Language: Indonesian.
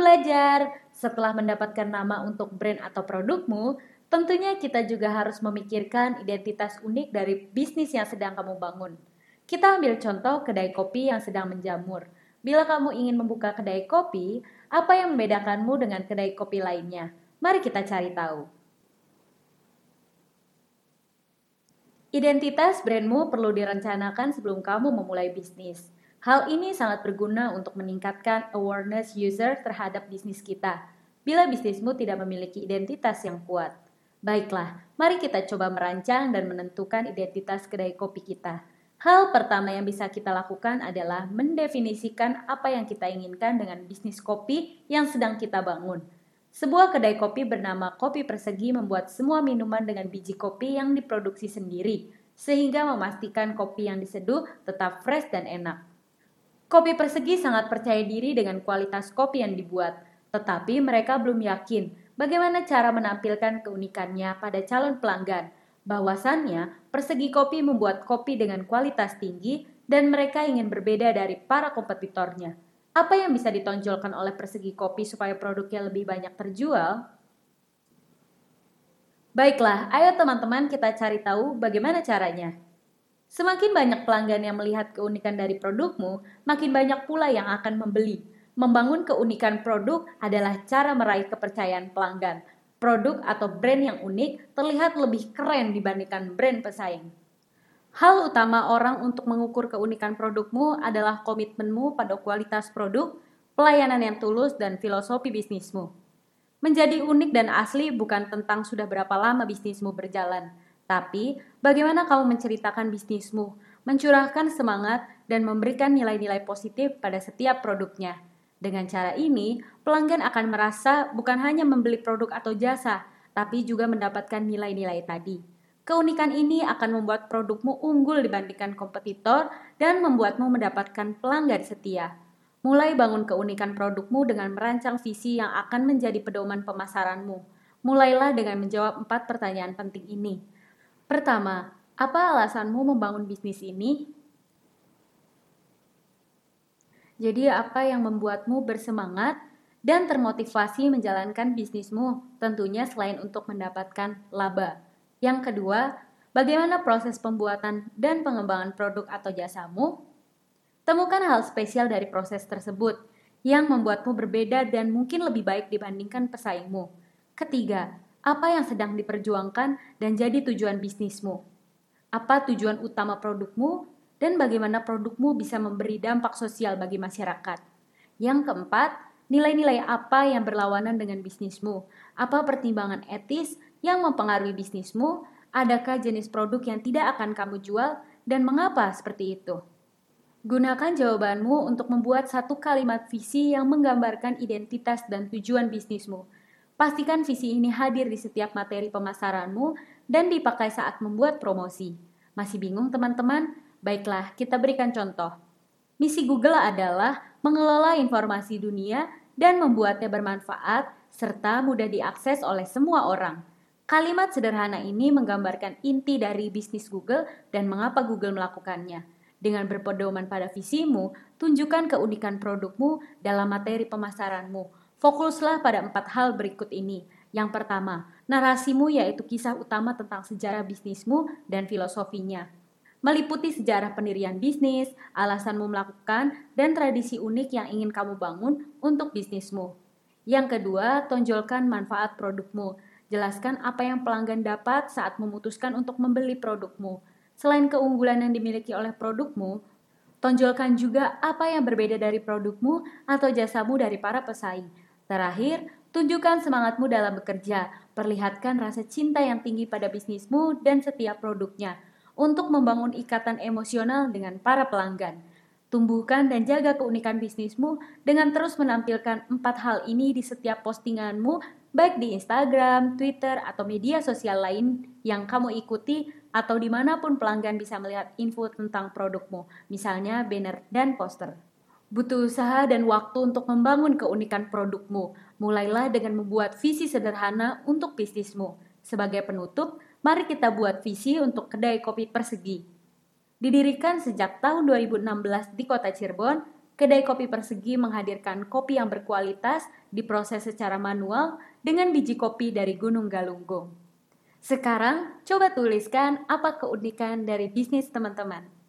belajar, setelah mendapatkan nama untuk brand atau produkmu, tentunya kita juga harus memikirkan identitas unik dari bisnis yang sedang kamu bangun. Kita ambil contoh kedai kopi yang sedang menjamur. Bila kamu ingin membuka kedai kopi, apa yang membedakanmu dengan kedai kopi lainnya? Mari kita cari tahu. Identitas brandmu perlu direncanakan sebelum kamu memulai bisnis. Hal ini sangat berguna untuk meningkatkan awareness user terhadap bisnis kita. Bila bisnismu tidak memiliki identitas yang kuat, baiklah, mari kita coba merancang dan menentukan identitas kedai kopi kita. Hal pertama yang bisa kita lakukan adalah mendefinisikan apa yang kita inginkan dengan bisnis kopi yang sedang kita bangun. Sebuah kedai kopi bernama Kopi Persegi membuat semua minuman dengan biji kopi yang diproduksi sendiri, sehingga memastikan kopi yang diseduh tetap fresh dan enak. Kopi Persegi sangat percaya diri dengan kualitas kopi yang dibuat, tetapi mereka belum yakin bagaimana cara menampilkan keunikannya pada calon pelanggan. Bahwasannya, Persegi Kopi membuat kopi dengan kualitas tinggi dan mereka ingin berbeda dari para kompetitornya. Apa yang bisa ditonjolkan oleh persegi kopi supaya produknya lebih banyak terjual? Baiklah, ayo teman-teman kita cari tahu bagaimana caranya. Semakin banyak pelanggan yang melihat keunikan dari produkmu, makin banyak pula yang akan membeli. Membangun keunikan produk adalah cara meraih kepercayaan pelanggan. Produk atau brand yang unik terlihat lebih keren dibandingkan brand pesaing. Hal utama orang untuk mengukur keunikan produkmu adalah komitmenmu pada kualitas produk, pelayanan yang tulus, dan filosofi bisnismu. Menjadi unik dan asli bukan tentang sudah berapa lama bisnismu berjalan, tapi bagaimana kamu menceritakan bisnismu, mencurahkan semangat, dan memberikan nilai-nilai positif pada setiap produknya. Dengan cara ini, pelanggan akan merasa bukan hanya membeli produk atau jasa, tapi juga mendapatkan nilai-nilai tadi. Keunikan ini akan membuat produkmu unggul dibandingkan kompetitor dan membuatmu mendapatkan pelanggan setia. Mulai bangun keunikan produkmu dengan merancang visi yang akan menjadi pedoman pemasaranmu. Mulailah dengan menjawab empat pertanyaan penting ini. Pertama, apa alasanmu membangun bisnis ini? Jadi, apa yang membuatmu bersemangat dan termotivasi menjalankan bisnismu? Tentunya selain untuk mendapatkan laba. Yang kedua, bagaimana proses pembuatan dan pengembangan produk atau jasamu? Temukan hal spesial dari proses tersebut yang membuatmu berbeda dan mungkin lebih baik dibandingkan pesaingmu. Ketiga, apa yang sedang diperjuangkan dan jadi tujuan bisnismu? Apa tujuan utama produkmu dan bagaimana produkmu bisa memberi dampak sosial bagi masyarakat? Yang keempat, nilai-nilai apa yang berlawanan dengan bisnismu? Apa pertimbangan etis yang mempengaruhi bisnismu? Adakah jenis produk yang tidak akan kamu jual dan mengapa seperti itu? Gunakan jawabanmu untuk membuat satu kalimat visi yang menggambarkan identitas dan tujuan bisnismu. Pastikan visi ini hadir di setiap materi pemasaranmu dan dipakai saat membuat promosi. Masih bingung teman-teman? Baiklah, kita berikan contoh. Misi Google adalah mengelola informasi dunia dan membuatnya bermanfaat serta mudah diakses oleh semua orang. Kalimat sederhana ini menggambarkan inti dari bisnis Google dan mengapa Google melakukannya. Dengan berpedoman pada visimu, tunjukkan keunikan produkmu dalam materi pemasaranmu. Fokuslah pada empat hal berikut ini. Yang pertama, narasimu yaitu kisah utama tentang sejarah bisnismu dan filosofinya. Meliputi sejarah pendirian bisnis, alasanmu melakukan, dan tradisi unik yang ingin kamu bangun untuk bisnismu. Yang kedua, tonjolkan manfaat produkmu Jelaskan apa yang pelanggan dapat saat memutuskan untuk membeli produkmu. Selain keunggulan yang dimiliki oleh produkmu, tonjolkan juga apa yang berbeda dari produkmu atau jasamu dari para pesaing. Terakhir, tunjukkan semangatmu dalam bekerja. Perlihatkan rasa cinta yang tinggi pada bisnismu dan setiap produknya untuk membangun ikatan emosional dengan para pelanggan. Tumbuhkan dan jaga keunikan bisnismu dengan terus menampilkan empat hal ini di setiap postinganmu baik di Instagram, Twitter, atau media sosial lain yang kamu ikuti atau di mana pun pelanggan bisa melihat info tentang produkmu, misalnya banner dan poster. Butuh usaha dan waktu untuk membangun keunikan produkmu. Mulailah dengan membuat visi sederhana untuk bisnismu. Sebagai penutup, mari kita buat visi untuk kedai kopi persegi. Didirikan sejak tahun 2016 di kota Cirebon, kedai kopi persegi menghadirkan kopi yang berkualitas diproses secara manual dengan biji kopi dari Gunung Galunggung. Sekarang, coba tuliskan apa keunikan dari bisnis teman-teman.